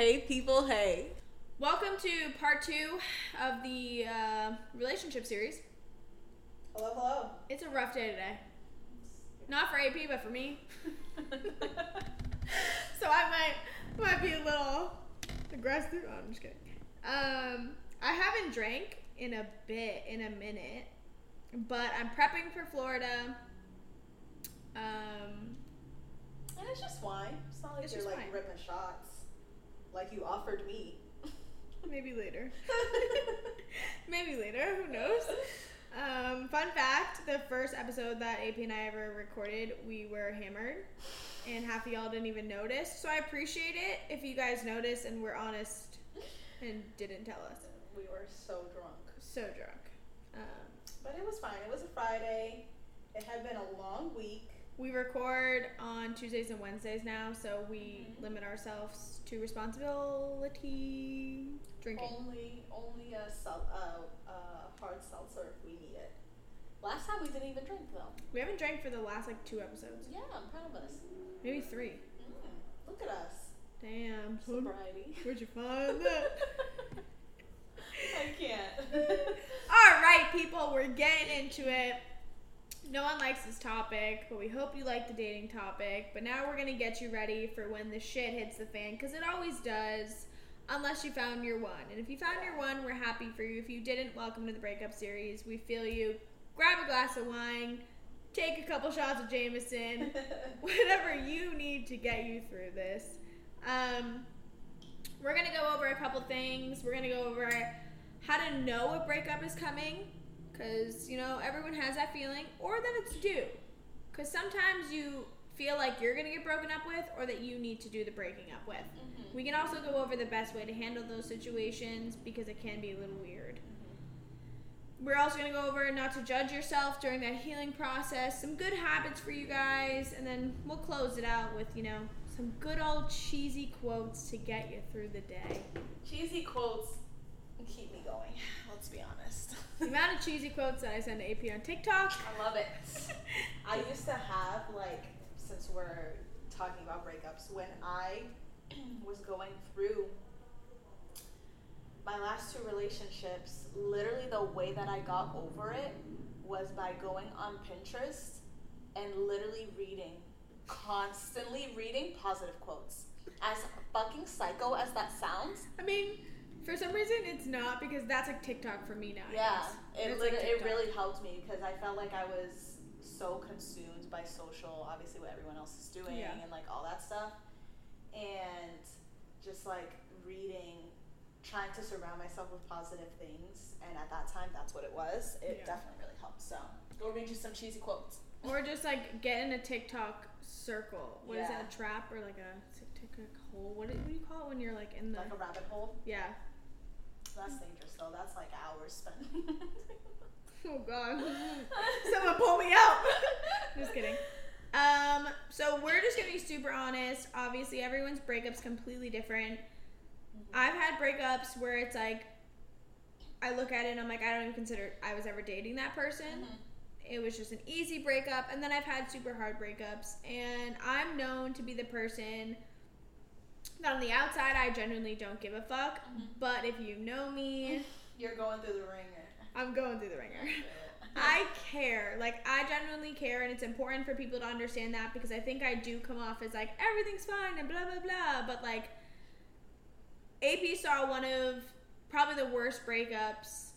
Hey, people, hey. Welcome to part two of the uh, relationship series. Hello, hello. It's a rough day today. Not for AP, but for me. so I might might be a little aggressive. Oh, I'm just kidding. Um, I haven't drank in a bit, in a minute, but I'm prepping for Florida. Um, and it's just wine. It's not like It's you're just like wine. ripping shots like you offered me. maybe later. maybe later. Who knows? Um, fun fact: the first episode that AP and I ever recorded, we were hammered, and half of y'all didn't even notice. So I appreciate it if you guys noticed and were honest and didn't tell us. we were so drunk. So drunk. Um, But it was fine. It was a Friday. It had been a long week. We record on Tuesdays and Wednesdays now, so we Mhm. limit ourselves to responsibility drinking. Only only a sel- uh, uh, hard seltzer if we need it. Last time we didn't even drink though. We haven't drank for the last like two episodes, Yeah, I'm proud of us. maybe three. Mm, look at us. Damn. Sobriety. Where'd you find that? I can't. All right, people, we're getting into it. No one likes this topic, but we hope you like the dating topic. But now we're gonna get you ready for when the shit hits the fan, because it always does, unless you found your one. And if you found your one, we're happy for you. If you didn't, welcome to the breakup series. We feel you. Grab a glass of wine, take a couple shots of Jameson, whatever you need to get you through this. Um, we're gonna go over a couple things. We're gonna go over how to know a breakup is coming, because you know everyone has that feeling, or that it's due. Because sometimes you feel like you're gonna get broken up with, or that you need to do the breaking up with. Mhm. We can also go over the best way to handle those situations because it can be a little weird. We're also going to go over not to judge yourself during that healing process, some good habits for you guys, and then we'll close it out with, you know, some good old cheesy quotes to get you through the day. Cheesy quotes keep me going. Let's be honest. The amount of cheesy quotes that I send to AP on TikTok. I love it. I used to have like since we're talking about breakups when I was going through my last two relationships, literally the way that I got over it was by going on Pinterest and literally reading, constantly reading positive quotes. As fucking psycho as that sounds, I mean, for some reason it's not because that's like TikTok for me now. Yeah, it like it really helped me because I felt like I was so consumed by social, obviously what everyone else is doing Yeah. and like all that stuff, and just like reading, trying to surround myself with positive things, and at that time that's what it was. It Yeah. definitely really helped. So go read you some cheesy quotes. Or just like get in a TikTok circle. What is Yeah. that? A trap or like a TikTok hole? What do, what do you call it when you're like in the Like a rabbit hole. yeah? That's dangerous though. That's like hours spent. Oh God! Someone pull me out. just kidding. Um, so we're just gonna be super honest. Obviously, everyone's breakups completely different. I've had breakups where it's like I look at it and I'm like, I don't even consider I was ever dating that person. Mhm. It was just an easy breakup, and then I've had super hard breakups, and I'm known to be the person that on the outside I genuinely don't give a fuck. Mhm. But if you know me, You're going through the wringer. I'm going through the wringer. I care. Like I genuinely care and it's important for people to understand that because I think I do come off as like everything's fine and blah blah blah, but like AP saw one of probably the worst breakups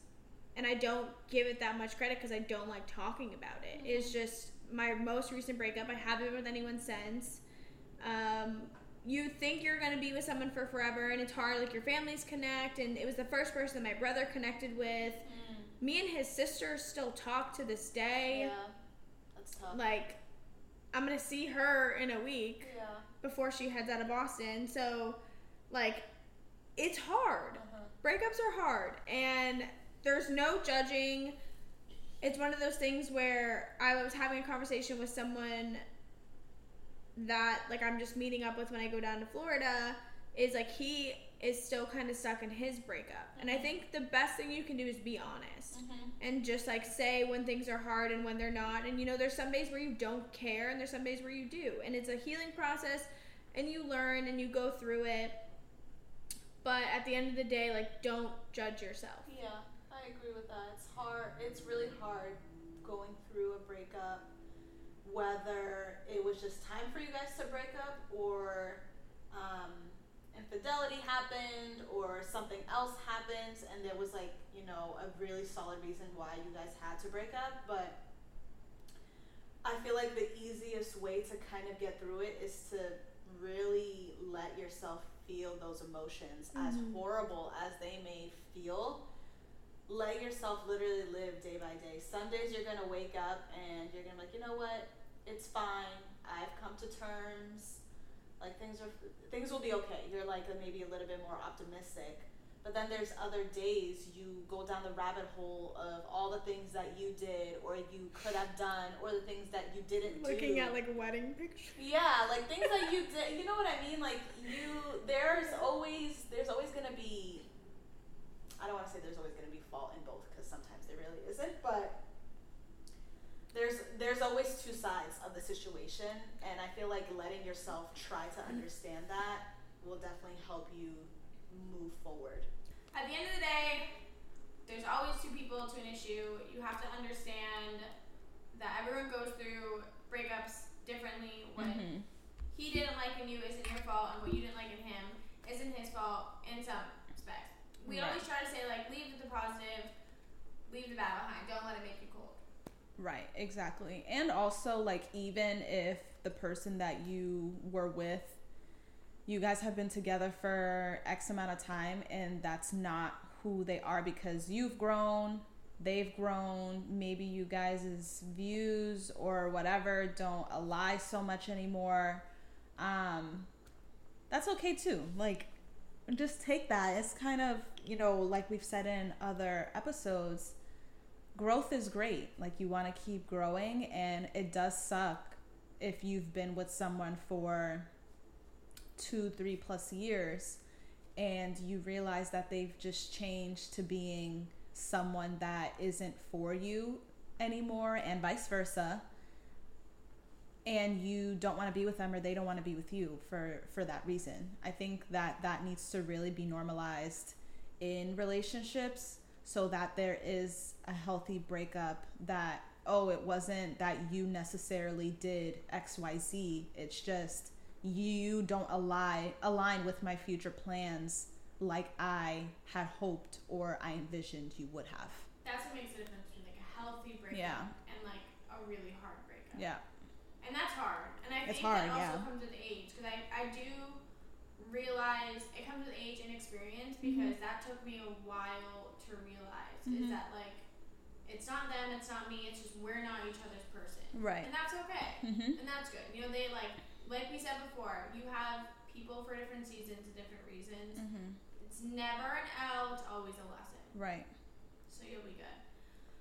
and I don't give it that much credit because I don't like talking about it. It's just my most recent breakup. I haven't been with anyone since. Um, you think you're gonna be with someone for forever, and it's hard. Like your families connect, and it was the first person that my brother connected with. Mm. Me and his sister still talk to this day. Yeah, that's tough. Like, I'm gonna see her in a week yeah. before she heads out of Boston. So, like, it's hard. Uh-huh. Breakups are hard, and there's no judging. It's one of those things where I was having a conversation with someone that, like, I'm just meeting up with when I go down to Florida. Is like he is still kind of stuck in his breakup, and I think the best thing you can do is be honest Mhm. and just like say when things are hard and when they're not. And you know, there's some days where you don't care and there's some days where you do. And it's a healing process and you learn and you go through it. but at the end of the day, like don't judge yourself. Yeah, I agree with that. It's hard. It's really hard going through a breakup, whether it was just time for you guys to break up or um, infidelity happened or something else happened and there was like, you know, a really solid reason why you guys had to break up. But I feel like the easiest way to kind of get through it is to really let yourself feel those emotions as Mhm. horrible as they may feel let yourself literally live day by day some days you're gonna wake up and you're gonna be like you know what it's fine i've come to terms like things are things will be okay you're like a, maybe a little bit more optimistic but then there's other days you go down the rabbit hole of all the things that you did or you could have done or the things that you didn't Looking do Looking at like wedding pictures. yeah, like things that you did. You know what I mean? Like you, there's always, there's always gonna be. I don't want to say there's always gonna be fault in both because sometimes there really isn't, but there's there's always two sides of the situation, and I feel like letting yourself try to understand that will definitely help you move forward. At the end of the day, there's always two people to an issue. You have to understand that everyone goes through breakups differently. What Mm-hmm. he didn't like in you isn't your fault, and what you didn't like in him isn't his fault in some respects. We Right. always try to say like leave the positive, leave the bad behind. Don't let it make you cold. Right, exactly. And also, like, even if the person that you were with, you guys have been together for X amount of time, and that's not who they are because you've grown, they've grown, maybe you guys' views or whatever don't ally so much anymore. Um, that's okay too. Like, just take that. It's kind of, you know, like we've said in other episodes, growth is great. Like you want to keep growing, and it does suck if you've been with someone for two, three plus years and you realize that they've just changed to being someone that isn't for you anymore, and vice versa. And you don't want to be with them, or they don't want to be with you for for that reason. I think that that needs to really be normalized in relationships so that there is a healthy breakup that oh it wasn't that you necessarily did xyz it's just you don't align align with my future plans like i had hoped or i envisioned you would have That's what makes the difference between like a healthy breakup Yeah. and like a really hard breakup. yeah And that's hard. And I It's think hard, that also yeah. comes with age because I, I do realize it comes with age and experience Mm-hmm. because that took me a while to realize is Mhm. that like it's not them, it's not me, it's just we're not each other's person. right And that's okay. mm-hmm. And that's good. You know, they like like we said before, you have people for different seasons and different reasons. Mm-hmm. It's never an L, it's always a lesson. right So you'll be good.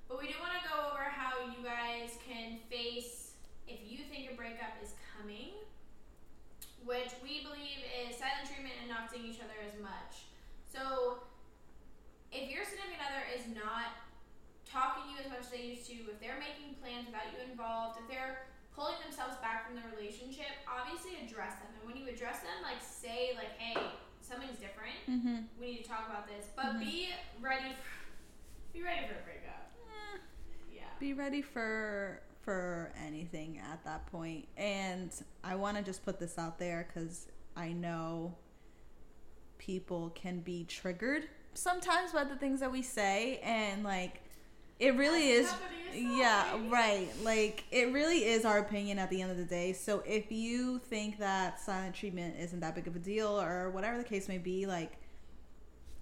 But we do want to go over how you guys can face if you think a breakup is coming, which we believe is silent treatment and not seeing each other as much. So if your significant other is not talking to you as much as they used to, if they're making plans without you involved, if they're pulling themselves back from the relationship, obviously address them. And when you address them, like say like, hey, something's different. mm-hmm. We need to talk about this. But Mhm. be ready for be ready for a breakup. Yeah. be ready for for anything at that point. And i want to just put this out there because i know people can be triggered sometimes by the things that we say and like it really is yeah right. Like it really is our opinion at the end of the day. So if you think that silent treatment isn't that big of a deal or whatever the case may be like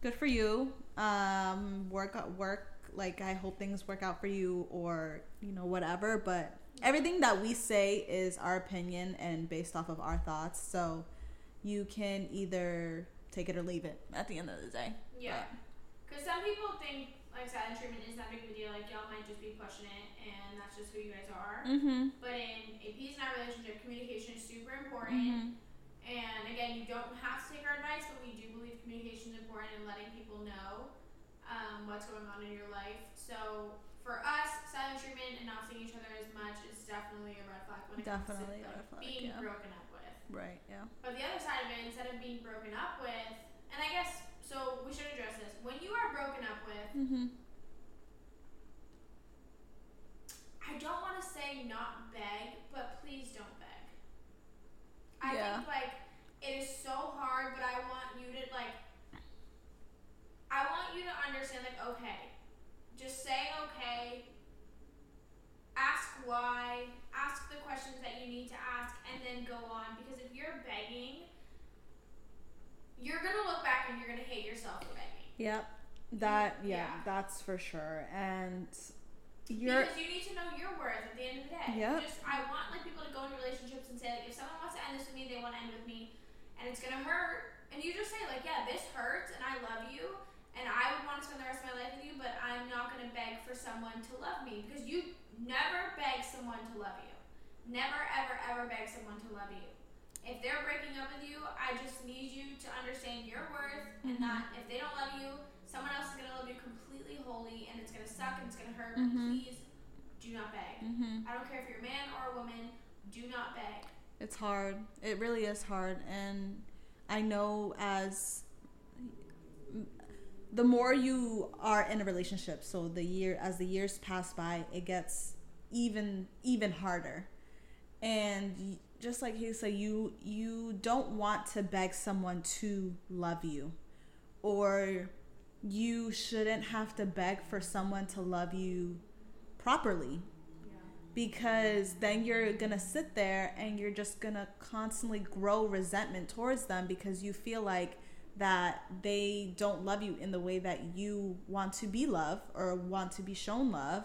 good for you. Um work work like i hope things work out for you or you know whatever but everything that we say is our opinion and based off of our thoughts so you can either take it or leave it at the end of the day Yeah. Because some people think like silent treatment is not that big of a deal. Like y'all might just be pushing it, and that's just who you guys are. mm-hmm But in a peace and our relationship, communication is super important. And again, you don't have to take our advice, but we do believe communication is important and letting people know um, what's going on in your life. So for us, silent treatment and not seeing each other as much is definitely a red flag when it Definitely comes to like, flag, being yeah. broken up with. right yeah But the other side of it, instead of being broken up with, and I guess So we should address this. When you are broken up with, Mm-hmm. I don't want to say not beg, but please don't beg. I Yeah. think like it is so hard, but I want you to like. I want you to understand, like, okay, just say okay. Ask why. Ask the questions that you need to ask, and then go on. Because if you're begging, you're gonna look back and you're gonna hate yourself for begging. Yep. That yeah, Yeah. that's for sure. And you're because you need to know your worth at the end of the day. Yep. Just I want like people to go into relationships and say like if someone wants to end this with me, they want to end with me, and it's gonna hurt. And you just say like, yeah, this hurts, and I love you, and I would want to spend the rest of my life with you, but I'm not gonna beg for someone to love me because you never beg someone to love you. Never ever ever beg someone to love you. If they're breaking up with you, I just need you to understand your worth and Mhm. that if they don't love you, someone else is gonna love you completely wholly, and it's gonna suck and it's gonna hurt. Mhm. But please, do not beg. mm-hmm. I don't care if you're a man or a woman. Do not beg. It's hard. It really is hard. And I know as the more you are in a relationship, so the year as the years pass by, it gets even even harder. And just like he said, you you don't want to beg someone to love you, or you shouldn't have to beg for someone to love you properly. Because then you're gonna sit there and you're just gonna constantly grow resentment towards them because you feel like that they don't love you in the way that you want to be loved or want to be shown love.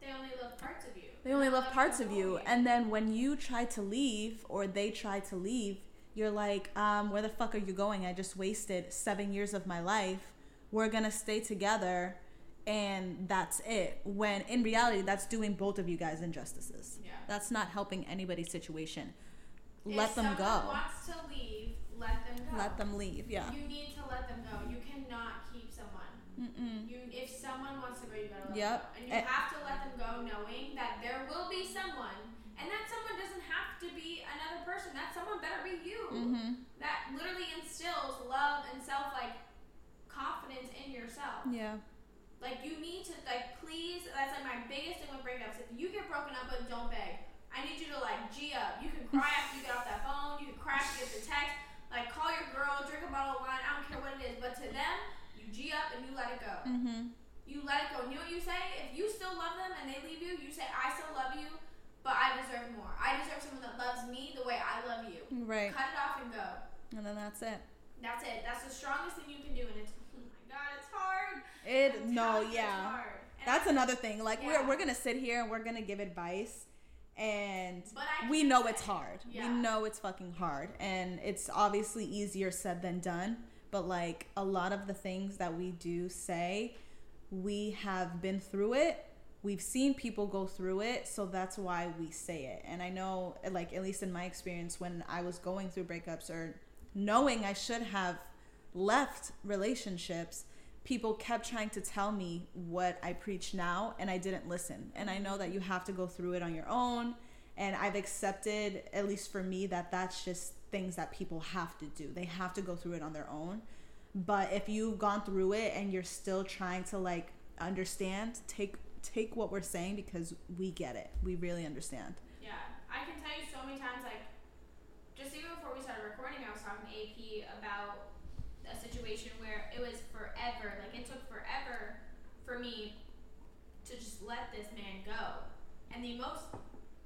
They only love parts of you. They only love not parts of whole you. And then when you try to leave or they try to leave, you're like, um, where the fuck are you going? I just wasted seven years of my life. We're gonna stay together and that's it. When in reality, that's doing both of you guys injustices. Yeah. That's not helping anybody's situation. If Let them someone go. wants to leave, let them go. Let them leave. Yeah. You need to let them go. You cannot keep someone. Mm-mm. You, if someone wants to go, you gotta let Yep. them go. And you Eh. have to let them go, knowing that there will be someone, and that someone doesn't have to be another person. That someone better be you. Mm-hmm. That literally instills love and self like confidence in yourself. Yeah. Like you need to like please. That's like my biggest thing with breakups. If you get broken up with, don't beg. I need you to like g up. You can cry after you get off that phone. You can cry after you get the text. Like call your girl, drink a bottle of wine. I don't care what it is, but to them, you g up and you let it go. Mm-hmm. You let it go. And you know what you say? If you still love them and they leave you, you say I still love you, but I deserve more. I deserve someone that loves me the way I love you. Right. Cut it off and go. And then that's it. That's it. That's the strongest thing you can do, and it's oh my god, it's hard. It I'm no, telling you, it's yeah. That's another thing. Like Yeah. we're we're gonna sit here and we're gonna give advice, and But I we know it's hard. Yeah. We know it's fucking hard, and it's obviously easier said than done. But like a lot of the things that we do say, we have been through it. We've seen people go through it, so that's why we say it. And I know, like at least in my experience, when I was going through breakups or knowing I should have left relationships, people kept trying to tell me what I preach now, and I didn't listen. And I know that you have to go through it on your own. And I've accepted, at least for me, that that's just things that people have to do. They have to go through it on their own. But if you've gone through it and you're still trying to like understand, take take what we're saying because we get it. We really understand. Yeah, I can tell you so many times, like, just even before we started recording, I was talking to AP about a situation where it was forever, like, it took forever for me to just let this man go. And the most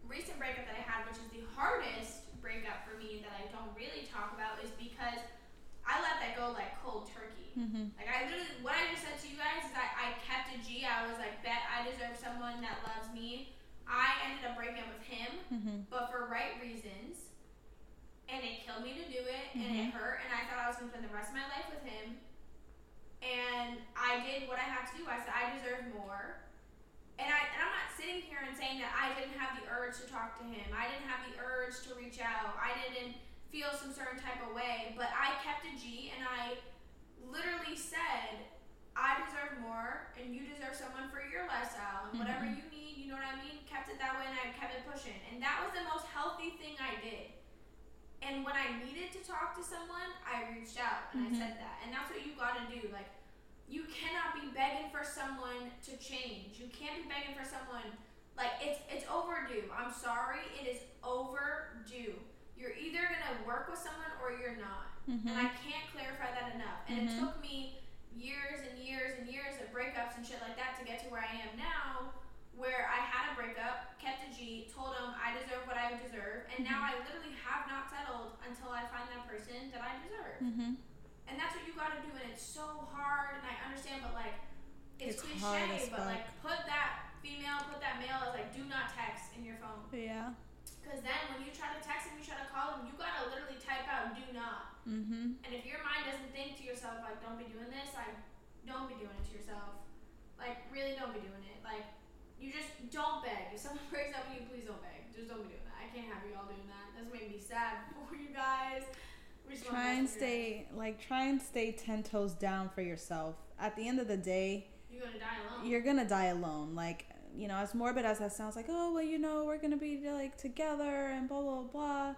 recent breakup that I had, which is the hardest breakup for me that I don't really talk about, is because I let that go like cold turkey. Mm-hmm. Like I literally, what I just said to you guys is that I kept a G. I was like, bet I deserve someone that loves me. I ended up breaking up with him, Mm-hmm. but for right reasons. And it killed me to do it, and it mm-hmm. hurt, and I thought I was gonna spend the rest of my life with him. And I did what I had to do. I said I deserve more. And I and I'm not sitting here and saying that I didn't have the urge to talk to him. I didn't have the urge to reach out. I didn't feel some certain type of way, but I kept a G and I literally said, I deserve more and you deserve someone for your lifestyle and whatever you need, you know what I mean? Kept it that way and I kept it pushing. And that was the most healthy thing I did. And when I needed to talk to someone, I reached out and Mhm. I said that. And that's what you gotta do. Like, you cannot be begging for someone to change. You can't be begging for someone like it's it's overdue. I'm sorry, it is overdue. You're either gonna work with someone or you're not. Mm-hmm. And I can't clarify that enough. And it Mhm. took me years and years and years of breakups and shit like that to get to where I am now, where I had a breakup, kept a G, told him I deserve what I deserve, and now I literally have not settled until I find that person that I deserve. Mm-hmm. And that's what you gotta do, and it's so hard, and I understand, but like, it's, It's cliche, but like, put that female, put that male as like, do not text in your phone. Yeah. Because then when you try to text him, you try to call him, you gotta literally type out, do not. Mm-hmm. And if your mind doesn't think to yourself, like, don't be doing this, like, don't be doing it to yourself. Like, really don't be doing it. Like, you just don't beg. If someone breaks up with you, please don't beg. Just don't be doing that. I can't have you all doing that. That's making me sad for you guys. We just want Try and stay like try and stay ten toes down for yourself. At the end of the day, You're gonna die alone. you're gonna die alone. Like you know, as morbid as that sounds, like oh well, you know, we're gonna be like together and blah blah blah.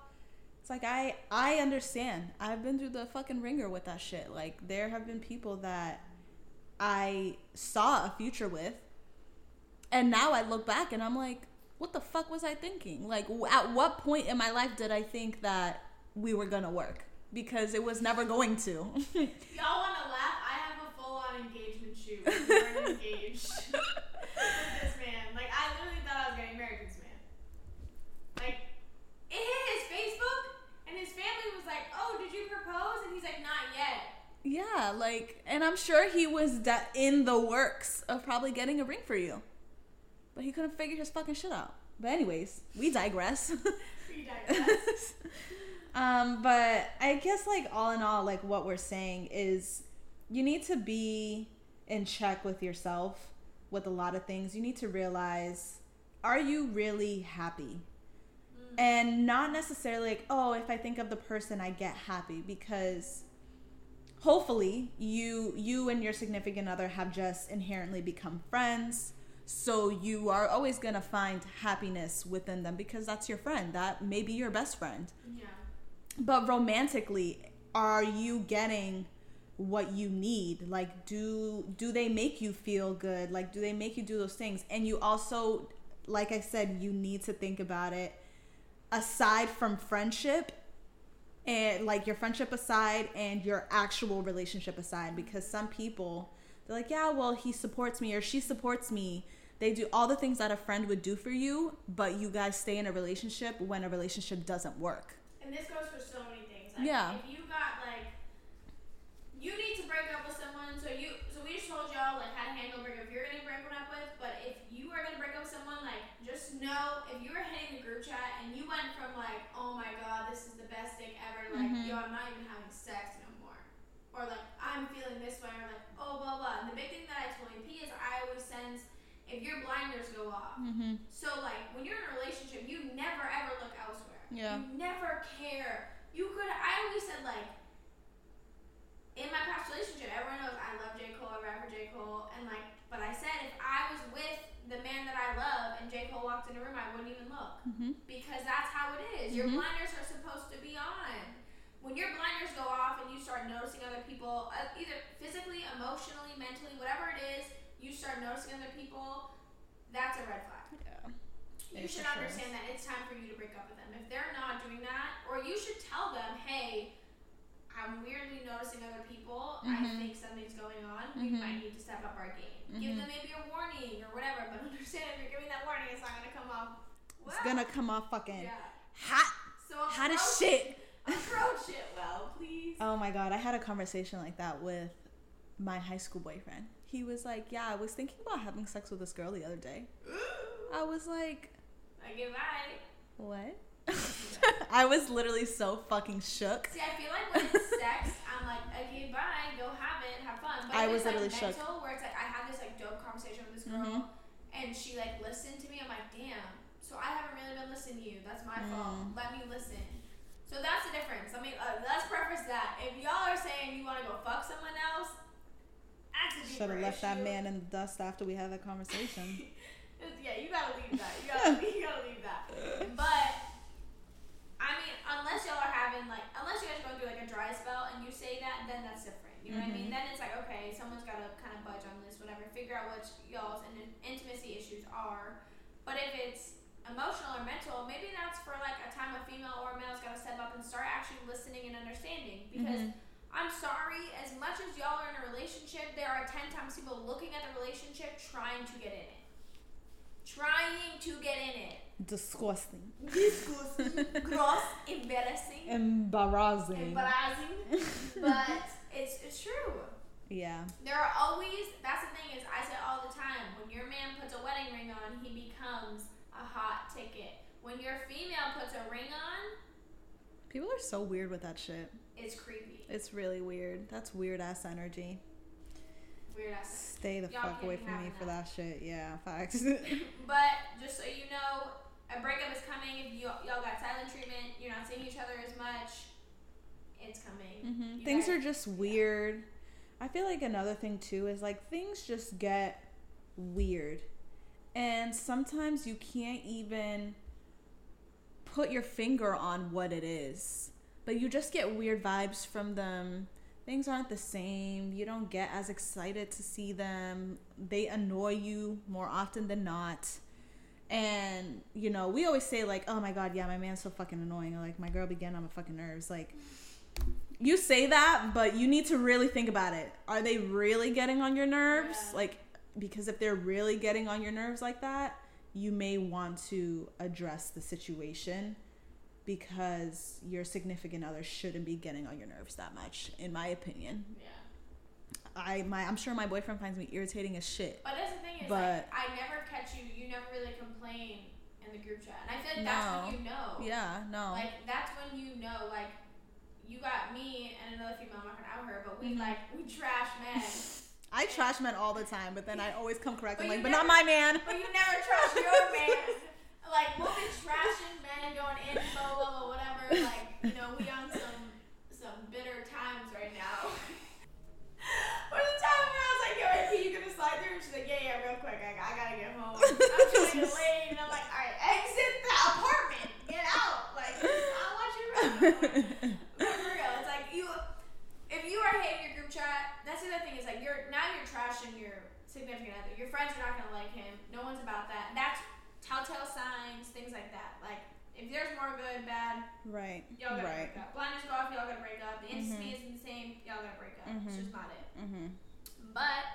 It's like I I understand. I've been through the fucking wringer with that shit. Like there have been people that I saw a future with, and now I look back and I'm like, what the fuck was I thinking? Like at what point in my life did I think that we were gonna work? Because it was never going to. Y'all wanna laugh? I have a full on engagement shoot. We were engaged with this man. Like, I literally thought I was getting married to this man. Like, it hit his Facebook, and his family was like, oh, did you propose? And he's like, not yet. Yeah, like, and I'm sure he was da- in the works of probably getting a ring for you, but he couldn't figure his fucking shit out. But anyways, we digress. We digress. um, but I guess like all in all, like what we're saying is, you need to be in check with yourself with a lot of things. You need to realize, are you really happy? and not necessarily like oh if i think of the person i get happy because hopefully you you and your significant other have just inherently become friends so you are always going to find happiness within them because that's your friend. That may be your best friend. Yeah. but romantically are you getting what you need? Like do do they make you feel good? Like do they make you do those things? And you also like i said you need to think about it aside from friendship and like your friendship aside and your actual relationship aside because some people they're like yeah well he supports me or she supports me they do all the things that a friend would do for you but you guys stay in a relationship when a relationship doesn't work And this goes for so many things. Like, Yeah. If you got like, you need to break up with someone. So you, so we just told y'all like how to handle breakup. If you're gonna break one up with, but if you are gonna break up with someone, like just know if you were hitting the group chat and you went from like, oh my god, this is the best thing ever, like Mhm. yo, I'm not even having sex or like I'm feeling this way, or like oh blah blah. And the big thing that I told AP is I always sense if your blinders go off. mm-hmm. So like when you're in a relationship, you never ever look elsewhere. Yeah. You never care. You could. I always said like. In my past relationship, everyone knows I love J Cole. I rap for J Cole, and like, but I said if I was with the man that I love and J Cole walked in the room, I wouldn't even look Mm-hmm. because that's how it is. Your Mhm. blinders are supposed to be on. When your blinders go off and you start noticing other people, uh, either physically, emotionally, mentally, whatever it is, you start noticing other people. That's a red flag. Yeah. You should for sure understand that it's time for you to break up with them. If they're not doing that, or you should tell them, hey, I'm weirdly noticing other people. I Mhm. think something's going on. We Mhm. might need to step up our game. Give Mhm. them maybe a warning or whatever, but understand if you're giving that warning, it's not going to come off well. It's gonna come off fucking Yeah. hot, So hot as shit. Approach it well, please. Oh my god, I had a conversation like that with my high school boyfriend. He was like, "Yeah, I was thinking about having sex with this girl the other day." I was like, Like, bye." "What?" I was literally so fucking shook. See, I feel like when it's sex, I'm like, okay, bye, go have it, have fun. But I was it's like literally shook. mental, where it's like I had this like dope conversation with this girl, Mhm. and she like listened to me. I'm like, damn. So I haven't really been listening to you. That's my fault. Mm. Let me listen. So that's the difference. I mean, uh, let's preface that. If y'all are saying you want to go fuck someone else, that's a Should have left that man in the dust after we had that conversation. Yeah, you gotta leave that. You gotta, you gotta leave that. But I mean, unless y'all are having like, unless you guys are going through like a dry spell and you say that, then that's different. You know what I mean? Then it's like, okay, someone's got to kind of budge on this, whatever. Figure out what y'all's in- intimacy issues are. But if it's emotional or mental, maybe that's for like a time a female or a male's got to step up and start actually listening and understanding. Because mm-hmm. I'm sorry, as much as y'all are in a relationship, there are 10 times people looking at the relationship trying to get in it. Trying to get in it. Disgusting. Disgusting, gross, embarrassing, Embarrassing. embarrassing. But it's, it's true. Yeah. There are always, that's the thing is, I say all the time, when your man puts a wedding ring on, he becomes a hot ticket. When your female puts a ring on, People are so weird with that shit. it's creepy. It's really weird. That's weird ass energy. Weird ass. Stay the Y'all fuck away from me for that. shit. Yeah, facts. But just so you know, a breakup is coming. If you, y'all got silent treatment, you're not seeing each other as much, it's coming. hmm Things guys- are just weird. I feel like another thing too is like things just get weird. And sometimes you can't even put your finger on what it is. But you just get weird vibes from them. Things aren't the same. You don't get as excited to see them. They annoy you more often than not. And, you know, we always say, like, oh my God, yeah, my man's so fucking annoying. Or, like, my girl began on my fucking nerves. Like, you say that, but you need to really think about it. Are they really getting on your nerves? Yeah. Like, because if they're really getting on your nerves like that, you may want to address the situation because your significant other shouldn't be getting on your nerves that much, in my opinion. Yeah. I my I'm sure my boyfriend finds me irritating as shit. But that's the thing is, But- like, I never catch you. You never really complain in the group chat, and I feel like that's No. when you know. Yeah, no. Like that's when you know, like you got me and another female. I'm not gonna out her, but we Mhm. like we trash men, I trash men all the time, but then I always come correct. I'm like, but never- not my man. but you never trash your man. Like we'll be trashing men, going in, blah blah blah, whatever. Like you know, we on some some bitter times right now. Or the time where I was like, yo, AP, you gonna slide through? And she's like, yeah, yeah, real quick. I, I gotta get home. I'm trying to get laid. And I'm like, all right, exit the apartment. Get out. Like, I want you around. But for real, it's like you, if you are hating the other thing is like, you're, now you're trashing your significant other. Your friends are not gonna like him. No one's about that. That's telltale signs, things like that. Like, if there's more good, bad, right. y'all gotta Right. break up. Blindness go off, y'all gotta break up. The intimacy Mhm. isn't the same, y'all gotta break up. It's Mhm. just not it. Mm-hmm. But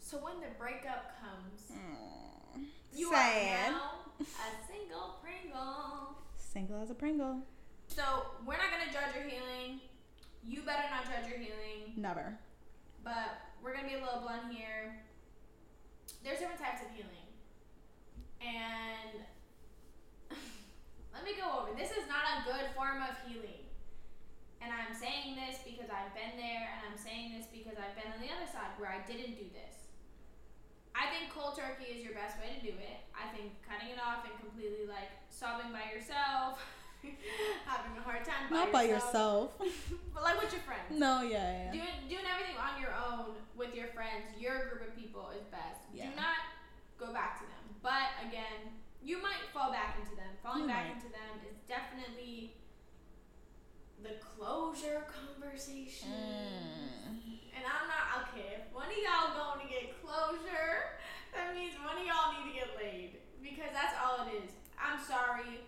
so when the breakup comes, Mm. you Sad. are now a single Pringle. Single as a Pringle. So we're not gonna judge your healing. You better not judge your healing. Never. But we're gonna be a little blunt here. There's different types of healing, and let me go over. This is not a good form of healing. And I'm saying this because I've been there, and I'm saying this because I've been on the other side where I didn't do this. I think cold turkey is your best way to do it. I think cutting it off and completely like sobbing by yourself, having a hard time by Not by yourself, but like with your friends. No, yeah, yeah. Doing doing everything on your own with your friends, your group of people is best. Yeah. Do not go back to them. But again, you might fall back into them. Falling You back might. into them is definitely the closure conversation. Mm. And I'm not okay. If one of y'all going to get closure, that means one of y'all need to get laid because that's all it is. I'm sorry.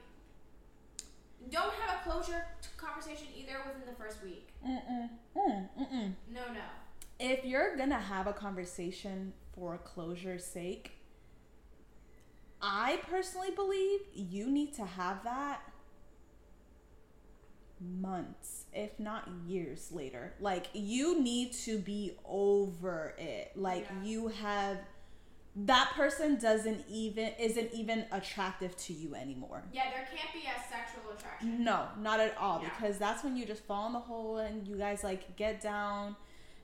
Don't have a closure t- conversation either within the first week. Mm-mm. Mm, mm-mm. No, no. If you're gonna have a conversation for closure's sake, I personally believe you need to have that months, if not years later. Like you need to be over it. Like Yeah. you have that person doesn't even isn't even attractive to you anymore. Yeah, there can't be a sexual attraction. No, not at all. Yeah. Because that's when you just fall in the hole and you guys like get down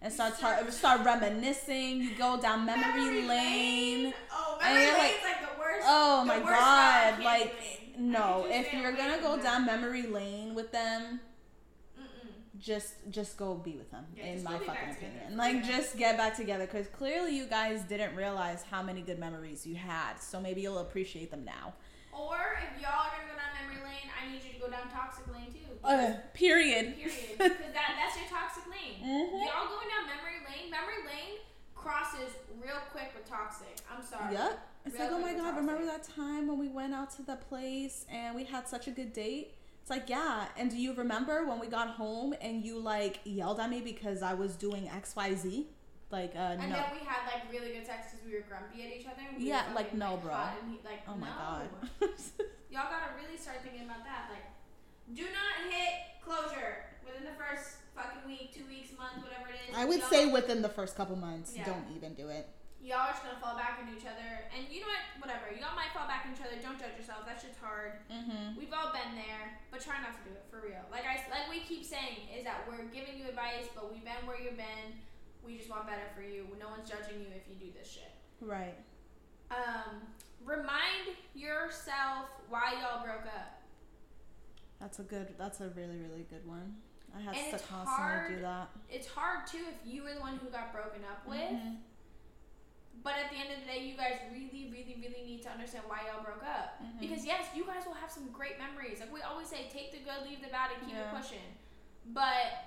and start Start- tar- start reminiscing. You go down memory, lane. Oh, And memory you're like, like, the worst. Oh the my worst god! Like no, I could just if you're gonna go down memory lane with them. Just just go be with them. Yeah, in my fucking opinion, like real. just get back together because clearly you guys didn't realize how many good memories you had. So maybe you'll appreciate them now. Or if y'all are gonna go down memory lane, I need you to go down toxic lane too. Uh, period. Period. Because that, that's your toxic lane. Mhm. Y'all going down memory lane. Memory lane crosses real quick with toxic. I'm sorry. Yep. It's Real like, oh my god, remember that time when we went out to the place and we had such a good date? It's like, yeah. And do you remember when we got home and you like yelled at me because I was doing XYZ? Like, uh, And no. then we had like really good sex because we were grumpy at each other. and we Yeah, like, no, bro. and he- like, oh my no. god. Y'all gotta really start thinking about that. Like, do not hit closure within the first fucking week, two weeks, month, whatever it is. I would Y'all- say within the first couple months, Yeah. don't even do it. Y'all are just gonna fall back into each other. And you know what? Whatever. Y'all might fall back into each other. Don't judge yourselves. That shit's hard. Mm-hmm. We've all been there, but try not to do it for real. Like I like we keep saying is that we're giving you advice, but we've been where you've been. We just want better for you. No one's judging you if you do this shit. Right. Um, remind yourself why y'all broke up. That's a good. That's a really really good one. I have And to constantly do hard that. It's hard too if you were the one who got broken up with. Mhm. But at the end of the day, you guys really, really, really need to understand why y'all broke up. Mhm. Because yes, you guys will have some great memories. Like we always say, take the good, leave the bad, and keep Yeah. it pushing. But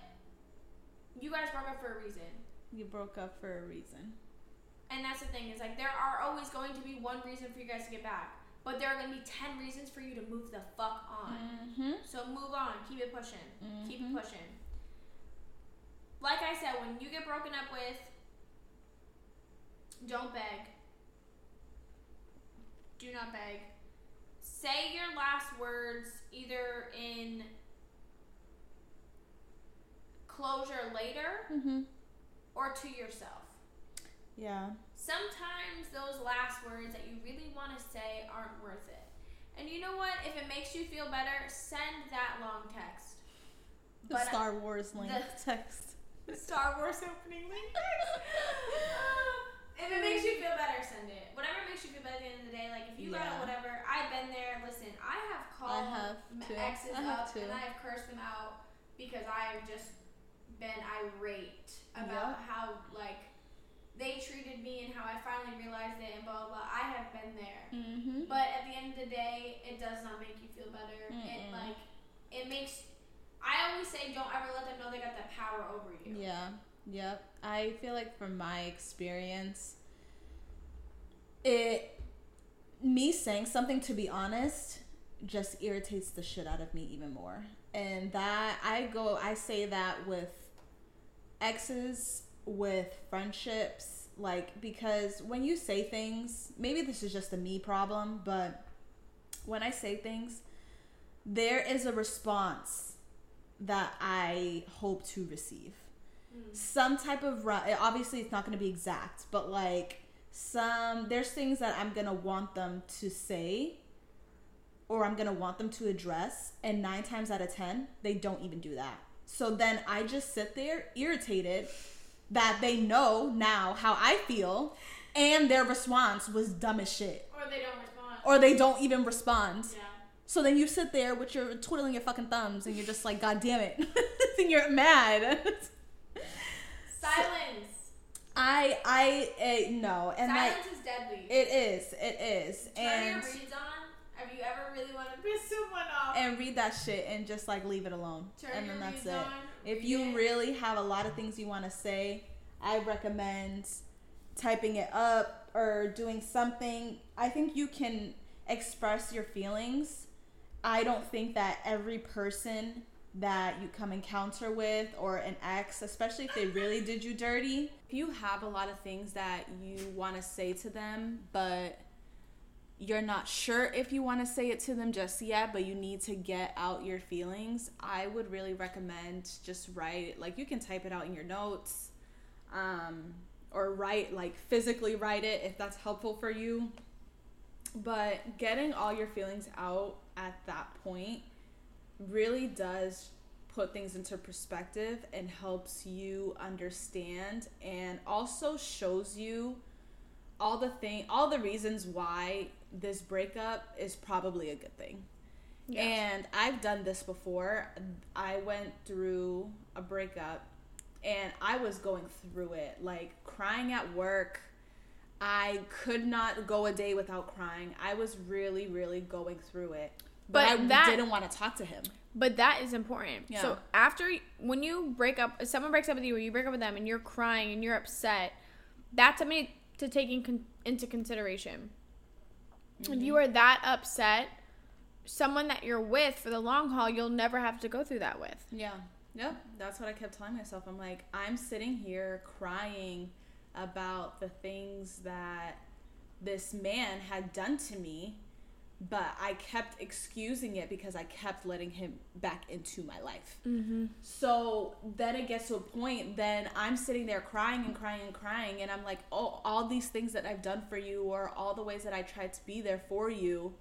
you guys broke up for a reason. You broke up for a reason. And that's the thing is like there are always going to be one reason for you guys to get back, but there are going to be ten reasons for you to move the fuck on. Mm-hmm. So move on, keep it pushing, keep Mhm. it pushing. Like I said, when you get broken up with, don't beg. Do not beg. Say your last words either in closure later Mm-hmm. or to yourself. Yeah. Sometimes those last words that you really want to say aren't worth it. And you know what? If it makes you feel better, send that long text. The But, Star Wars link the- text. Star Wars opening link. if it makes you feel better, send it. Whatever makes you feel better at the end of the day. Like if you got Yeah. it, whatever. I've been there. Listen, I have called have m- exes I have up too. and I have cursed them out because I've just been irate about how like they treated me and how I finally realized it and blah blah. blah. I have been there. Mm-hmm. But at the end of the day, it does not make you feel better. It Mm-mm. like it makes. I always say, don't ever let them know they got the power over you. Yeah. Yep. I feel like from my experience, it me saying something to be honest just irritates the shit out of me even more. And that I go I say that with exes, with friendships, like because when you say things, maybe this is just a me problem, but when I say things, there is a response that I hope to receive Mm. some type of run. obviously it's not going to be exact but like some there's things that i'm going to want them to say or i'm going to want them to address and 9 times out of 10 they don't even do that so then i just sit there irritated that they know now how i feel and their response was dumb as shit Or they don't respond. or they don't even respond yeah. so then you sit there with your twiddling your fucking thumbs and you're just like god damn it and you're mad Silence. I I uh, no, and like Silence is deadly. it is, it is, Turn and your reads on. Have you ever really want to piss someone off? and read that shit and just like leave it alone, Turn and then that's it. on. If you it. really have a lot of things you want to say, I recommend typing it up or doing something. I think you can express your feelings. I don't think that every person that you come encounter with or an ex, especially if they really did you dirty, if you have a lot of things that you want to say to them, but you're not sure if you want to say it to them just yet, but you need to get out your feelings, I would really recommend just write, like you can type it out in your notes, um, or write, like physically write it if that's helpful for you. But getting all your feelings out at that point really does put things into perspective and helps you understand and also shows you all the thing all the reasons why this breakup is probably a good thing. And I've done this before. I went through a breakup and I was going through it like crying at work. I could not go a day without crying. I was really really going through it. But, But I that- didn't want to talk to him. But that is important. Yeah. So after when you break up, if someone breaks up with you, or you break up with them, and you're crying and you're upset, that's something to take in con- into consideration. If mm-hmm. you are that upset, someone that you're with for the long haul, you'll never have to go through that with. Yeah. Yep. That's what I kept telling myself. I'm like, I'm sitting here crying about the things that this man had done to me, but I kept excusing it because I kept letting him back into my life. Mm-hmm. So then it gets to a point, then I'm sitting there crying and crying and crying, and I'm like, oh, all these things that I've done for you, or all the ways that I tried to be there for you,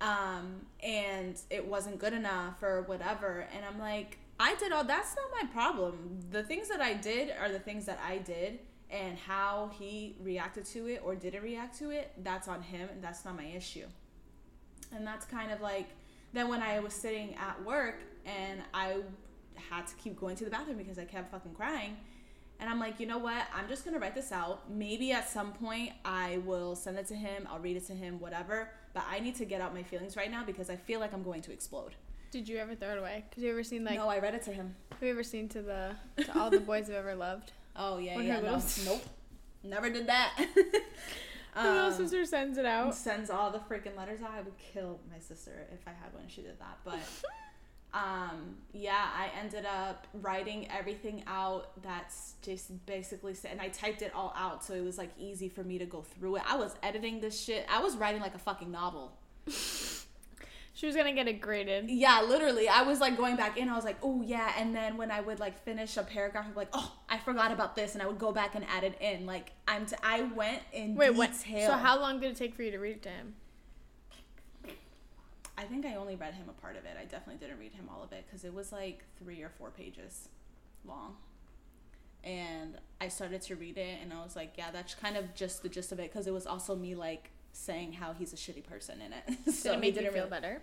um, and it wasn't good enough, or whatever. And I'm like, I did all that's not my problem. The things that I did are the things that I did, and how he reacted to it or didn't react to it, that's on him, and that's not my issue. And that's kind of like, then when I was sitting at work and I had to keep going to the bathroom because I kept fucking crying. And I'm like, you know what? I'm just gonna write this out. Maybe at some point I will send it to him, I'll read it to him, whatever. But I need to get out my feelings right now because I feel like I'm going to explode. Did you ever throw it away? Cause you ever seen like no, I read it to him. have you ever seen to the to all the boys I've ever loved? Oh yeah, yeah. No. Nope. Never did that. The little Um, sister sends it out. sends all the freaking letters out. I would kill my sister if I had one. She did that, but um, yeah, I ended up writing everything out. That's just basically said, and I typed it all out, so it was like easy for me to go through it. I was editing this shit. I was writing like a fucking novel. She was gonna get it graded. Yeah, literally. I was like going back in. I was like, oh yeah. And then when I would like finish a paragraph, I'd be like, oh, I forgot about this, and I would go back and add it in. Like I'm, t- I went in Wait, what? detail. So how long did it take for you to read it to him? I think I only read him a part of it. I definitely didn't read him all of it because it was like three or four pages long. And I started to read it, and I was like, yeah, that's kind of just the gist of it because it was also me like saying how he's a shitty person in it. Did so it make he you feel really- better?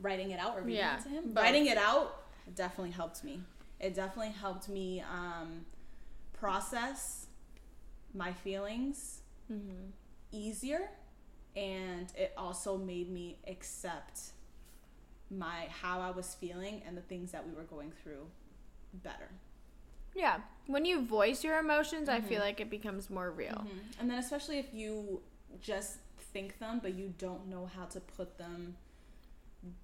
writing it out or reading Yeah, it to him. both. Writing it out definitely helped me. It definitely helped me um, process my feelings Mm-hmm. easier, and it also made me accept my how I was feeling and the things that we were going through better. Yeah. When you voice your emotions, I Mm-hmm. feel like it becomes more real. And then especially if you just think them but you don't know how to put them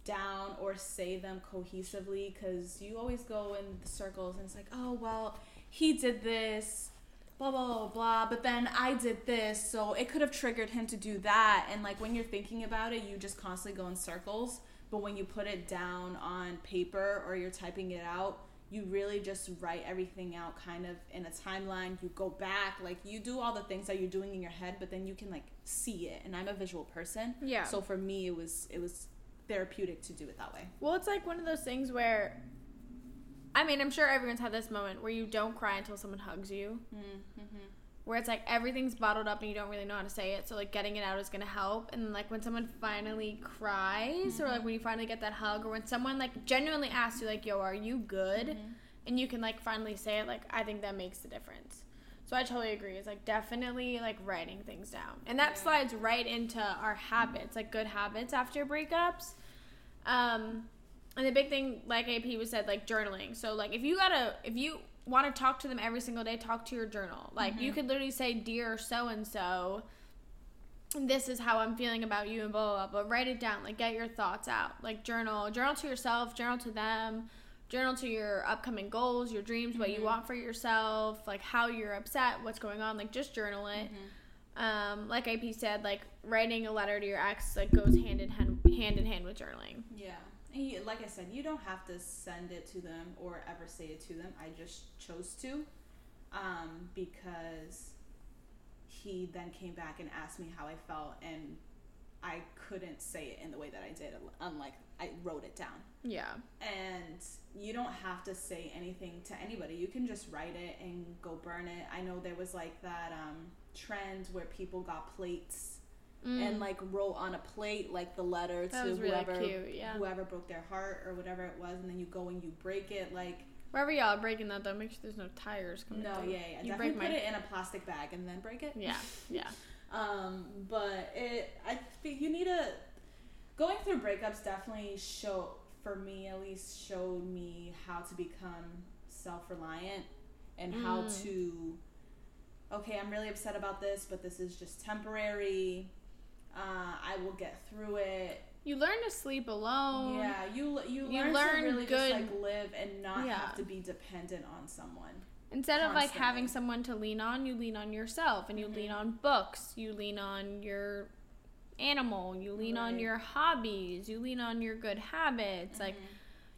down or say them cohesively because you always go in circles and it's like oh well he did this blah blah blah blah but then i did this so it could have triggered him to do that. And like when you're thinking about it you just constantly go in circles but when you put it down on paper or you're typing it out you really just write everything out kind of in a timeline. You go back like you do all the things that you're doing in your head but then you can like see it. And i'm a visual person. Yeah. so for me it was it was therapeutic to do it that way. Well, it's like one of those things where, I mean, I'm sure everyone's had this moment where you don't cry until someone hugs you, mm-hmm. Where it's like everything's bottled up and you don't really know how to say it. So like getting it out is gonna help. And like when someone finally cries, or like when you finally get that hug, or when someone like genuinely asks you like, "Yo, are you good?" and you can like finally say it, like I think that makes the difference. So I totally agree. It's like definitely like writing things down, and that Yeah. slides right into our habits, like good habits after breakups. Um, and the big thing, like AP was said, like journaling. So like if you gotta, if you want to talk to them every single day, talk to your journal. Like you mm-hmm. could literally say, "Dear so and so." This is how I'm feeling about you, and blah, blah blah. But write it down. Like get your thoughts out. Like journal, journal to yourself, journal to them, journal to your upcoming goals, your dreams, what you mm-hmm. want for yourself, like how you're upset, what's going on. Like just journal it. Mm-hmm. Um, like AP said, like writing a letter to your ex like goes hand in hand, hand in hand with journaling. Yeah. You, like I said, you don't have to send it to them or ever say it to them. I just chose to um, because he then came back and asked me how I felt, and I couldn't say it in the way that I did, unlike I wrote it down. Yeah. And you don't have to say anything to anybody. You can just write it and go burn it. I know there was like that um, trend where people got plates and like wrote on a plate like the letter Mm. That to was really whoever cute, yeah. whoever broke their heart or whatever it was, and then you go and you break it. Like Wherever y'all are breaking that though, make sure there's no tires coming. no, through. yeah, yeah, You definitely break put my. it in a plastic bag and then break it. Yeah, yeah. Um, but it, I think you need to going through breakups definitely show for me at least, showed me how to become self reliant and how Mm. to, okay, I'm really upset about this, but this is just temporary. Uh, I will get through it. You learn to sleep alone. Yeah, you you, You learn, learn to really good- just like live and not Yeah. have to be dependent on someone. Instead of like having someone to lean on, you lean on yourself and you lean Mhm. on books, you lean on your animal, you lean on your hobbies, you lean on your good habits. Like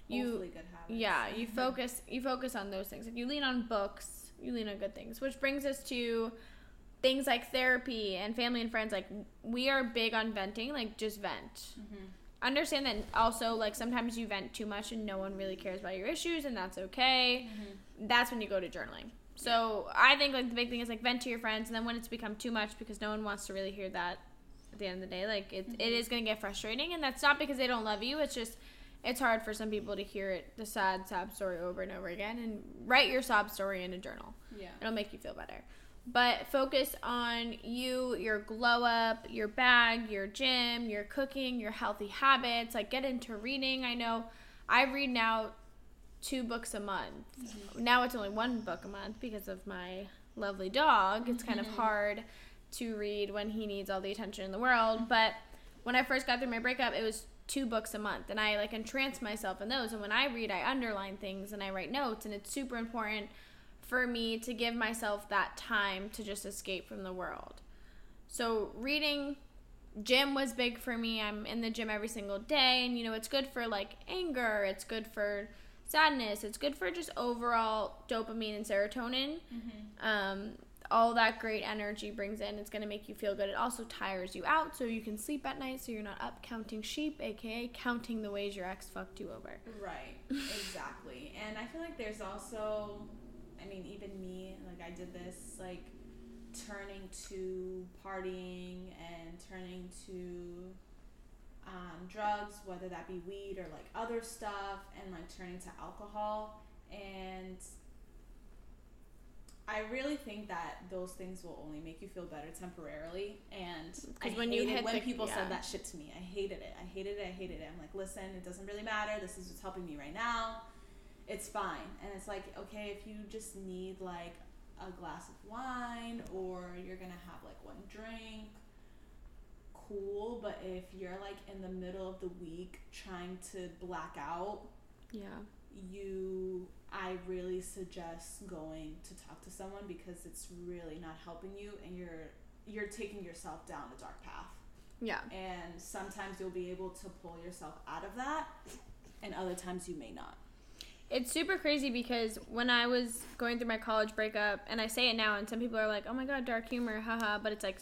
you Hopefully good habits. yeah, you focus you focus on those things. Like you lean on books, you lean on good things, which brings us to things like therapy and family and friends like we are big on venting, like just vent. Mhm. Understand that also like sometimes you vent too much and no one really cares about your issues and that's okay Mm-hmm. that's when you go to journaling. So I think like the big thing is like vent to your friends, and then when it's become too much because no one wants to really hear that at the end of the day, like it, it is gonna get frustrating, and that's not because they don't love you. It's just it's hard for some people to hear it the sad sob story over and over again, and write your sob story in a journal. Yeah. It'll make you feel better. But focus on you, your glow up, your bag, your gym, your cooking, your healthy habits. Like get into reading. I know I read now two books a month. Mm-hmm. Now it's only one book a month because of my lovely dog. It's kind of mm-hmm. hard to read when he needs all the attention in the world. But when I first got through my breakup, it was two books a month, and I like entrance myself in those. And when I read, I underline things and I write notes, and it's super important for me to give myself that time to just escape from the world. So reading gym was big for me. I'm in the gym every single day and you know it's good for like anger, it's good for sadness, it's good for just overall dopamine and serotonin. Um all that great energy brings in. It's going to make you feel good. It also tires you out so you can sleep at night so you're not up counting sheep, aka counting the ways your ex fucked you over. Right, exactly. and I feel like there's also, I mean, even me, like I did this, like turning to partying and turning to um, drugs, whether that be weed or like other stuff, and like turning to alcohol. And I really think that those things will only make you feel better temporarily. And 'Cause I when you hit when the- people yeah. said that shit to me, I hated it. I hated it. I hated it. I'm like, listen, it doesn't really matter. This is what's helping me right now. It's fine. And it's like, okay, if you just need like a glass of wine or you're gonna have like one drink, cool. But if you're like in the middle of the week trying to black out, Yeah. you I really suggest going to talk to someone because it's really not helping you and you're you're taking yourself down a dark path. Yeah. And sometimes you'll be able to pull yourself out of that and other times you may not. It's super crazy because when I was going through my college breakup, and I say it now, and some people are like, "Oh my god, dark humor, haha," but it's like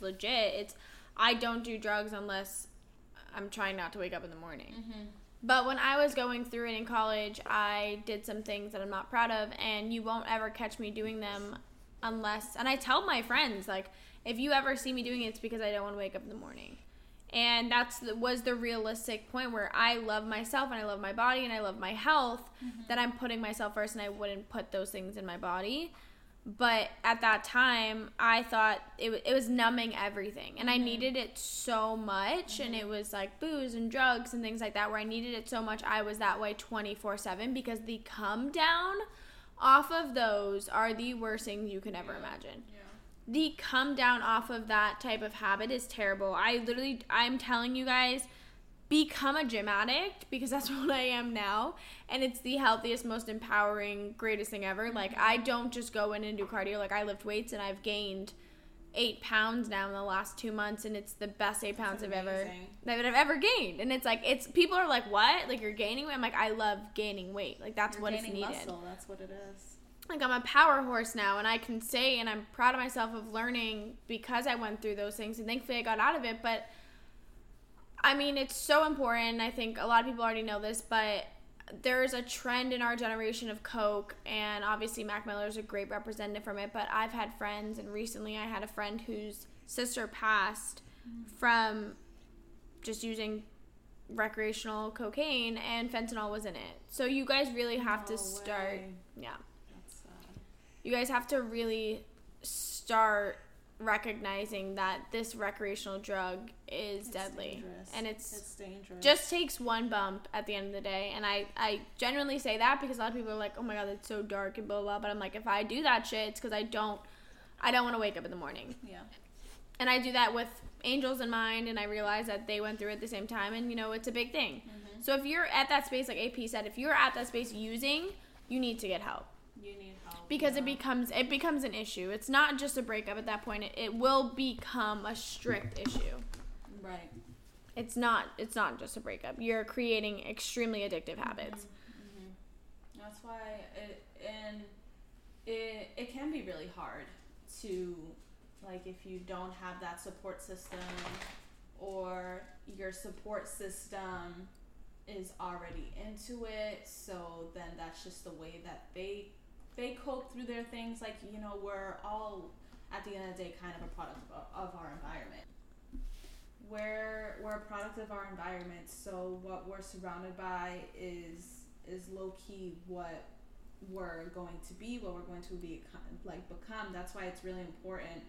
legit. It's I don't do drugs unless I'm trying not to wake up in the morning. Mm-hmm. But when I was going through it in college, I did some things that I'm not proud of, and you won't ever catch me doing them unless. And I tell my friends like, if you ever see me doing it, it's because I don't want to wake up in the morning. And that's was the realistic point where I love myself and I love my body and I love my health. Mm-hmm. That I'm putting myself first, and I wouldn't put those things in my body. But at that time, I thought it, wa- it was numbing everything. And I mm-hmm. needed it so much. And mm-hmm. it was like booze and drugs and things like that, where I needed it so much. I was that way 24 7 because the come down off of those are the worst things you can ever imagine. The come down off of that type of habit is terrible. I literally, I'm telling you guys, become a gym addict because that's what I am now. And it's the healthiest, most empowering, greatest thing ever. Like, I don't just go in and do cardio. Like, I lift weights and I've gained eight pounds now in the last two months, and it's the best eight pounds I've ever that I've ever gained. And it's like, it's people are like, what? Like, you're gaining weight? I'm like, I love gaining weight. Like, that's You're what gaining needed muscle, that's what it is. Like I'm a power horse now and I can say and I'm proud of myself of learning because I went through those things and thankfully I got out of it but I mean it's so important I think a lot of people already know this but there's a trend in our generation of coke and obviously Mac Miller is a great representative from it but I've had friends and recently I had a friend whose sister passed mm-hmm. from just using recreational cocaine and fentanyl was in it so you guys really have No to start way. yeah. You guys have to really start recognizing that this recreational drug is It's deadly dangerous. and it's, It's dangerous. just takes one bump at the end of the day and I, I genuinely say that because a lot of people are like oh my god it's so dark and blah blah but i'm like if i do that shit it's because i don't i don't want to wake up in the morning yeah. and i do that with angels in mind and i realize that they went through it at the same time and you know it's a big thing mm-hmm. so if you're at that space like ap said if you're at that space using you need to get help You need help because yeah. it becomes it becomes an issue it's not just a breakup at that point it, it will become a strict issue right. it's not it's not just a breakup you're creating extremely addictive habits Mm-hmm. That's why it and it it can be really hard to like if you don't have that support system or your support system is already into it so then that's just the way that they they cope through their things like you know we're all at the end of the day kind of a product of, of our environment. We're we're a product of our environment so what we're surrounded by is is low key what we're going to be what we're going to be like become. That's why it's really important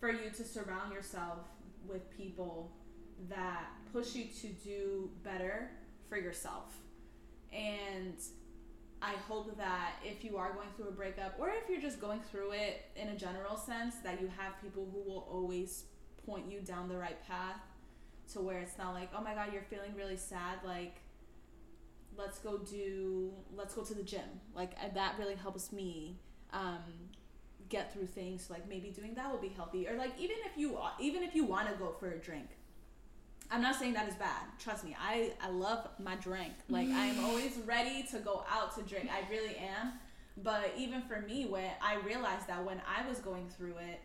for you to surround yourself with people that push you to do better for yourself. And I hope that if you are going through a breakup or if you're just going through it in a general sense that you have people who will always point you down the right path to where it's not like oh my god you're feeling really sad like let's go do let's go to the gym. Like that really helps me um, get through things. Like maybe doing that will be healthy. Or like even if you even if you want to go for a drink i'm not saying that is bad. Trust me. I i love my drink. Like i am always ready to go out to drink. I really am. But even for me when i realized that when i was going through it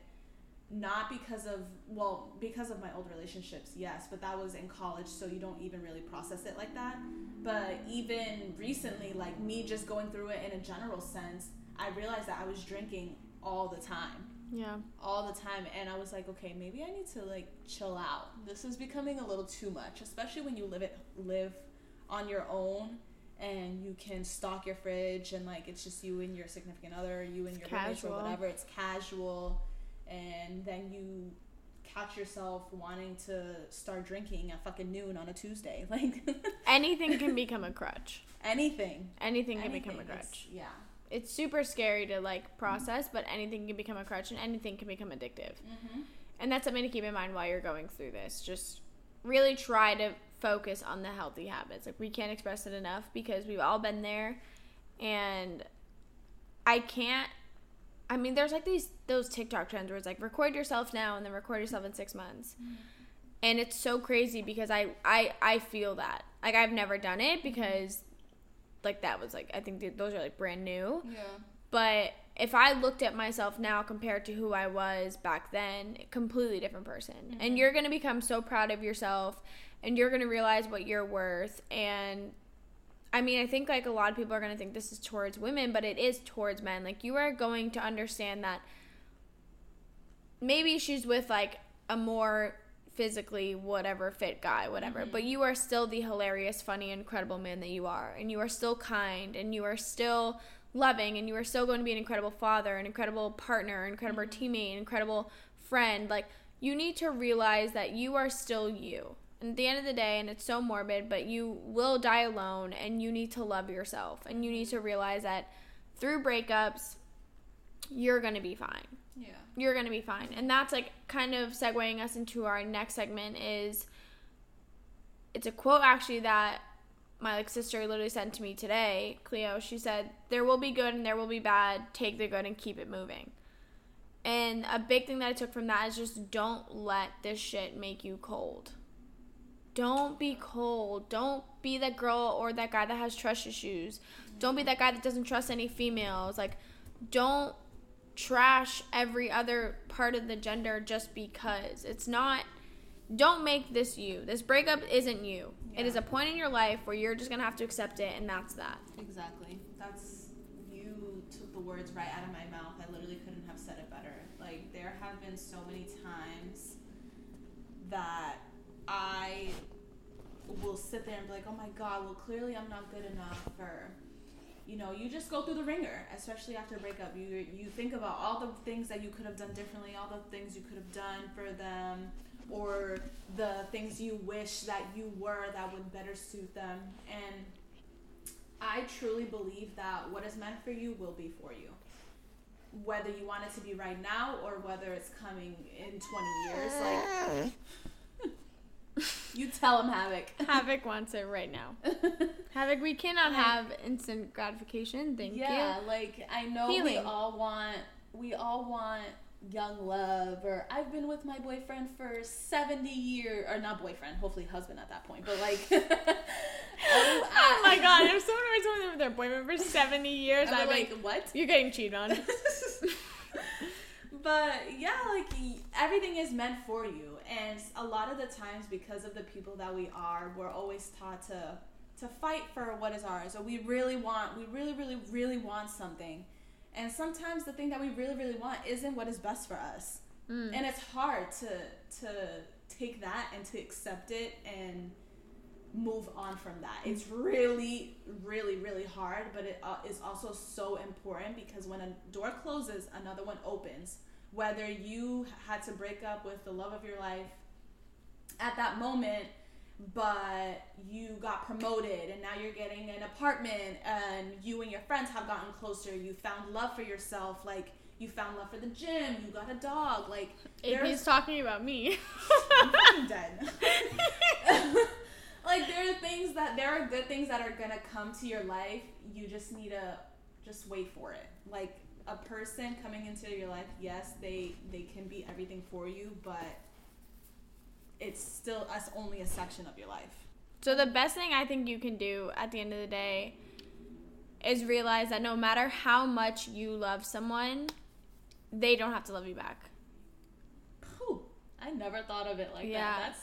not because of well because of my old relationships yes but that was in college so you don't even really process it like that. But even recently like me just going through it in a general sense i realized that i was drinking all the time yeah. all the time and i was like okay maybe i need to like chill out. This is becoming a little too much especially when you live it live on your own and you can stock your fridge and like it's just you and your significant other you and your roommate Casual. or whatever it's casual and then you catch yourself wanting to start drinking at fucking noon on a tuesday like anything can become a crutch. Anything. Anything can become a Anything. It's- crutch. yeah it's super scary to like mm-hmm. process but anything can become a crutch and anything can become addictive. Mm-hmm. and that's something to keep in mind while you're going through this. Just really try to focus on the healthy habits. Like we can't express it enough because we've all been there. And i can't i mean there's like these those tiktok trends where it's like record yourself now and then record yourself in six months. Mm-hmm. And it's so crazy because i i i feel that. Like i've never done it mm-hmm. because like that was like i think those are like brand new yeah but if I looked at myself now compared to who I was back then, completely different person. And mm-hmm. you're going to become so proud of yourself and you're going to realize what you're worth and I mean, I think like a lot of people are going to think this is towards women, but it is towards men. Like you are going to understand that maybe she's with like a more physically whatever fit guy whatever. But mm-hmm. you are still the hilarious funny incredible man that you are. And you are still kind and you are still loving and you are still going to be an incredible father an incredible partner an incredible mm-hmm. teammate an incredible friend. Like you need to realize that you are still you. And at the end of the day and it's so morbid but you will die alone and you need to love yourself. And you need mm-hmm. to realize that through breakups you're going to be fine yeah. You're gonna be fine. And that's like kind of segueing us into our next segment is it's a quote actually that my like sister literally sent to me today cleo. She said there will be good and there will be bad. Take the good and keep it moving. And a big thing that i took from that is just don't let this shit make you cold. Don't be cold. Don't be that girl or that guy that has trust issues. Don't be that guy that doesn't trust any females. Like don't trash every other part of the gender just because it's not don't make this you this breakup isn't you it is a point in your life where you're just gonna have to accept it and that's that Exactly. That's you took the words right out of my mouth. I literally couldn't have said it better. Like there have been so many times that I will sit there and be like, "Oh my god, well clearly I'm not good enough," or you know, you just go through the wringer, especially after a breakup. You you think about all the things that you could have done differently, all the things you could have done for them, or the things you wish that you were that would better suit them. And I truly believe that what is meant for you will be for you. Whether you want it to be right now or whether it's coming in 20 years, like you tell him Havoc. Havoc wants it right now. Havoc, we cannot have instant gratification. Thank yeah, you. Yeah, like I know we all want we all want young love or I've been with my boyfriend for 70 years or not boyfriend, hopefully husband at that point, but like oh, Oh my god, if someone were someone with their boyfriend for 70 years, I'm I'd be like like, what? you're getting cheated on. but yeah, like everything is meant for you, and a lot of the times, because of the people that we are, we're always taught to to fight for what is ours, or we really want, we really, really, really want something, and sometimes the thing that we really, really want isn't what is best for us, Mm. and it's hard to to take that and to accept it and move on from that. It's really, really, really hard, but it uh, is also so important because when a door closes, another one opens. Whether you had to break up with the love of your life at that moment, but you got promoted and now you're getting an apartment and you and your friends have gotten closer, you found love for yourself, like you found love for the gym, you got a dog, like there's talking about me. I'm dead. like there are things that there are good things that are gonna come to your life. You just need to just wait for it. Like a person coming into your life, yes, they they can be everything for you, but it's still us only a section of your life. So the best thing I think you can do at the end of the day is realize that no matter how much you love someone, they don't have to love you back. Whew, I never thought of it like Yeah. that.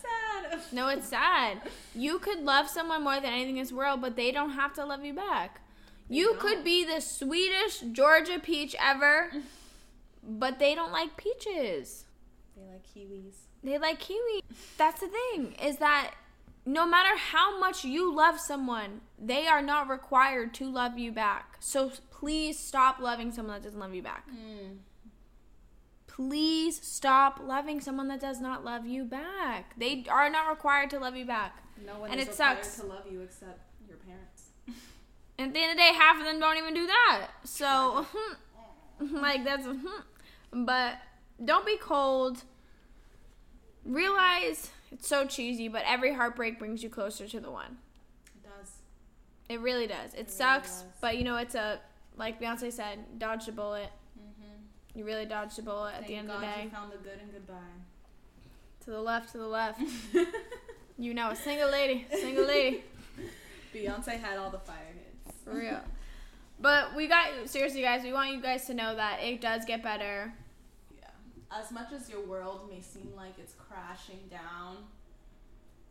That's sad. No, it's sad. You could love someone more than anything in this world, but they don't have to love you back. You don't. could be the sweetest Georgia peach ever, but they don't like peaches. They like kiwis. They like kiwi. That's the thing, is that no matter how much you love someone, they are not required to love you back. So please stop loving someone that doesn't love you back. Mm. Please stop loving someone that does not love you back. They are not required to love you back. No one And is it required sucks. to love you except. And at the end of the day, half of them don't even do that. So, like, that's, but don't be cold. Realize it's so cheesy, but every heartbreak brings you closer to the one. It does. It really does. It, really sucks, does. but you know, it's a, like Beyonce said, dodged a bullet. Mm-hmm. You really dodged a bullet at the end God of the day. you found the good and goodbye. To the left, to the left. You know, a single lady, single lady. Beyonce had all the fire. For real. But we got seriously, guys. We want you guys to know that it does get better. Yeah. As much as your world may seem like it's crashing down,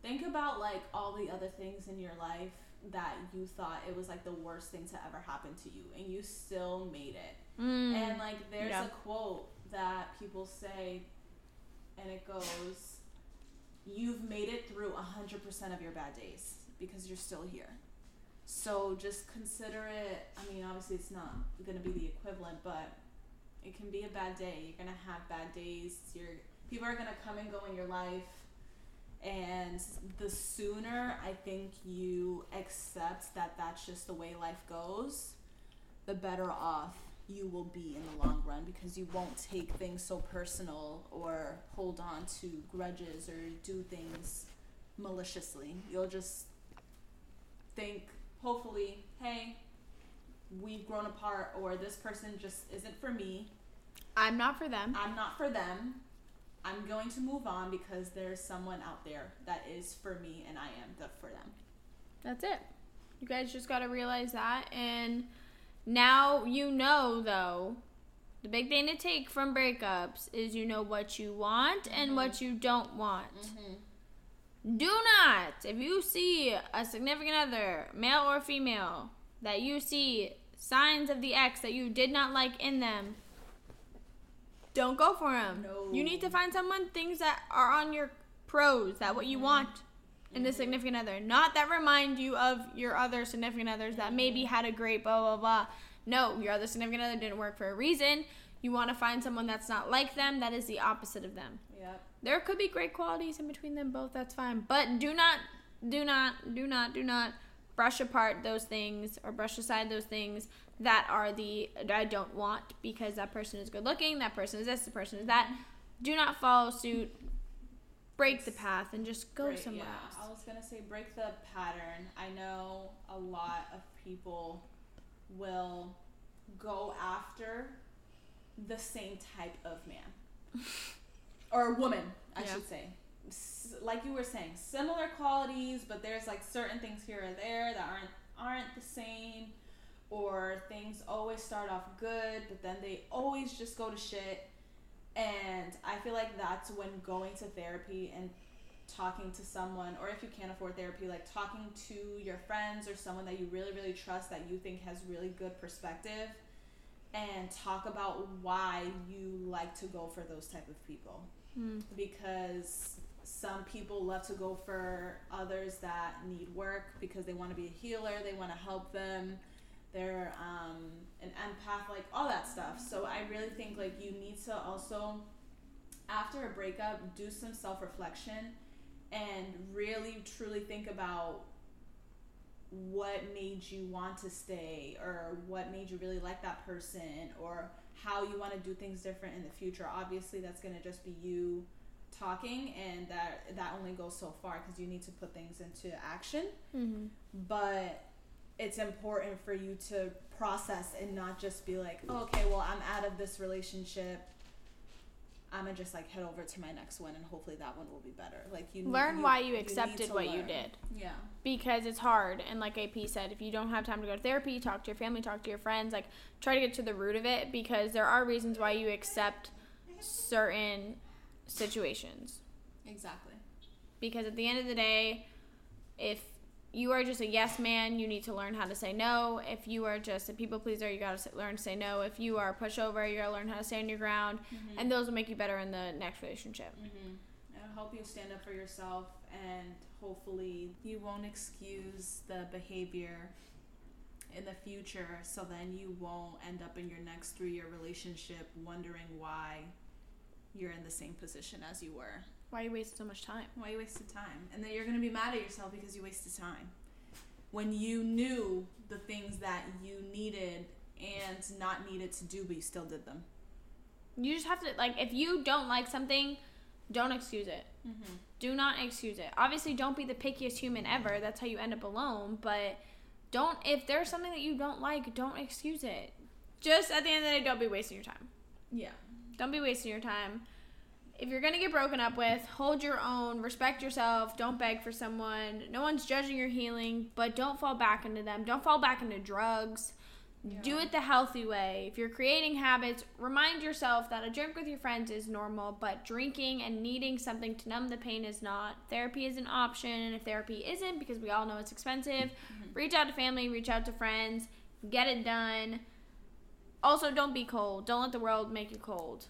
think about like all the other things in your life that you thought it was like the worst thing to ever happen to you, and you still made it. Mm. And like, there's Yeah. a quote that people say, and it goes, "You've made it through hundred percent of your bad days because you're still here." So just consider it. I mean, obviously, it's not going to be the equivalent, but it can be a bad day. You're going to have bad days. You're people are going to come and go in your life. And the sooner I think you accept that that's just the way life goes, the better off you will be in the long run because you won't take things so personal or hold on to grudges or do things maliciously. You'll just think, hopefully, hey, we've grown apart or this person just isn't for me. I'm not for them. I'm not for them. I'm going to move on because there's someone out there that is for me and I am the for them. That's it. You guys just got to realize that. And now you know, though, the big thing to take from breakups is you know what you want and mm-hmm. what you don't want. Mm-hmm. Do not, if you see a significant other, male or female, that you see signs of the ex that you did not like in them, don't go for them. No. You need to find someone things that are on your pros, that what you mm-hmm. want. and a mm-hmm. significant other. Not that remind you of your other significant others that mm-hmm. maybe had a great blah blah blah. No, your other significant other didn't work for a reason. You want to find someone that's not like them, that is the opposite of them. Yep. There could be great qualities in between them both, that's fine. But do not, do not, do not, do not brush apart those things or brush aside those things that are the I don't want because that person is good looking, that person is this, the person is that. Do not follow suit. Break the path and just go Break- somewhere yeah, else. I was gonna say break the pattern. I know a lot of people will go after the same type of man or woman, I Yeah. should say. S- Like you were saying, similar qualities, but there's like certain things here or there that aren't aren't the same, or things always start off good, but then they always just go to shit. And I feel like that's when going to therapy and talking to someone, or if you can't afford therapy, like talking to your friends or someone that you really, really trust that you think has really good perspective, and talk about why you like to go for those type of people. Mm. Because some people love to go for others that need work because they want to be a healer, they want to help them, they're um, an empath, like all that stuff. So I really think like you need to also, after a breakup, do some self reflection and really truly think about what made you want to stay or what made you really like that person or how you want to do things different in the future? Obviously that's going to just be you talking and that that only goes so far because you need to put things into action. Mm-hmm. but it's important for you to process and not just be like oh, okay well i'm out of this relationship i'm gonna just like head over to my next one and hopefully that one will be better. Like you Learn you- why you need accepted what you did. yeah. Because it's hard and like ap said if you don't have time to go to therapy talk to your family talk to your friends like try to get to the root of it because there are reasons why you accept certain situations. Exactly. Because at the end of the day if you are just a yes man you need to learn how to say no if you are just a people pleaser you got to learn to say no if you are a pushover you got to learn how to stand your ground and those will make you better in the next relationship Mm-hmm. It'll help you stand up for yourself, and hopefully, you won't excuse the behavior in the future. So then you won't end up in your next three-year relationship wondering why you're in the same position as you were. Why you waste so much time Why you wasted time, and then you're gonna be mad at yourself because you wasted time when you knew the things that you needed and not needed to do, but you still did them. you just have to like if you don't like something don't excuse it Mm-hmm. do not excuse it. Obviously, don't be the pickiest human ever. That's how you end up alone. But don't, if there's something that you don't like, don't excuse it. Just at the end of the day, don't be wasting your time. Yeah. Don't be wasting your time. If you're gonna get broken up with, hold your own, respect yourself, don't beg for someone. No one's judging your healing, but don't fall back into them. Don't fall back into drugs. Do it the healthy way. If you're creating habits, remind yourself that a drink with your friends is normal, but drinking and needing something to numb the pain is not. Therapy is an option, and if therapy isn't, because we all know it's expensive, mm-hmm. reach out to family, reach out to friends, get it done. Also, don't be cold. Don't let the world make you cold.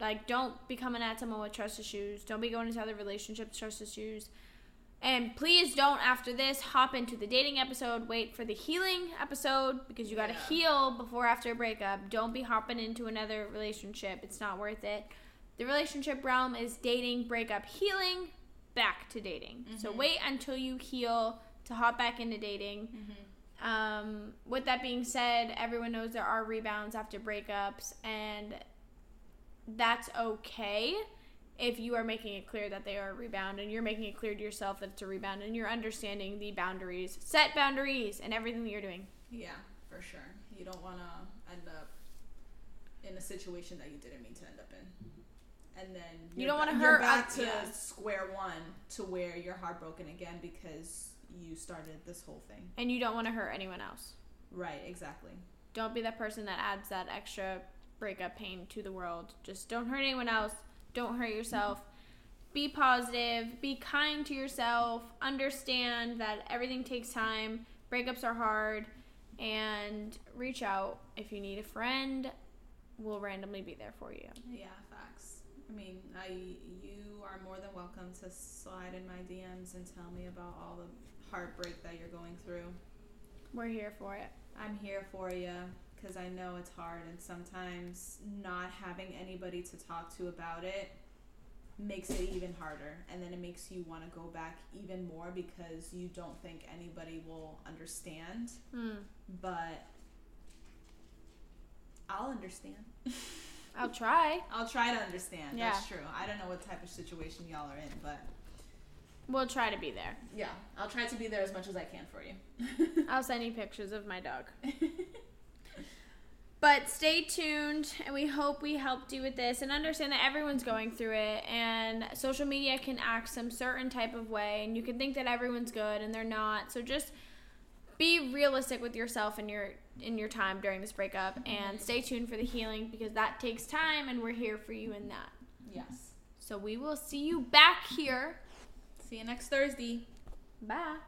Like, don't be coming at someone with trust issues. Don't be going into other relationships trust issues. And please don't, after this, hop into the dating episode. Wait for the healing episode because you got to Yeah. heal before after a breakup. Don't be hopping into another relationship. It's not worth it. The relationship realm is dating, breakup, healing, back to dating. So Mhm. wait until you heal to hop back into dating. Mm-hmm. Um, with that being said, everyone knows there are rebounds after breakups, and that's okay if you are making it clear that they are a rebound and you're making it clear to yourself that it's a rebound and you're understanding the boundaries. Set boundaries and everything that you're doing. Yeah, for sure. You don't want to end up in a situation that you didn't mean to end up in. And then You don't wanna ba- you're hurt back to yeah. square one to where you're heartbroken again because you started this whole thing. And you don't want to hurt anyone else. Right, exactly. Don't be that person that adds that extra breakup pain to the world. Just don't hurt anyone else. Don't hurt yourself. Be positive. Be kind to yourself. Understand that everything takes time. Breakups are hard. And reach out if you need a friend. We'll randomly be there for you. Yeah, facts. I mean, I you are more than welcome to slide in my DMs and tell me about all the heartbreak that you're going through. We're here for it. I'm here for you because I know it's hard, and sometimes not having anybody to talk to about it makes it even harder, and then it makes you want to go back even more because you don't think anybody will understand. Hmm. But I'll understand. I'll try. I'll try to understand. Yeah. That's true. I don't know what type of situation y'all are in, but We'll try to be there. yeah, I'll try to be there as much as I can for you. I'll send you pictures of my dog. But stay tuned, and we hope we helped you with this and understand that everyone's going through it. And social media can act some certain type of way, and you can think that everyone's good and they're not. So just be realistic with yourself and your in your time during this breakup, and mm-hmm. stay tuned for the healing because that takes time, and we're here for you in that. yes. So we will see you back here. See you next Thursday. Bye.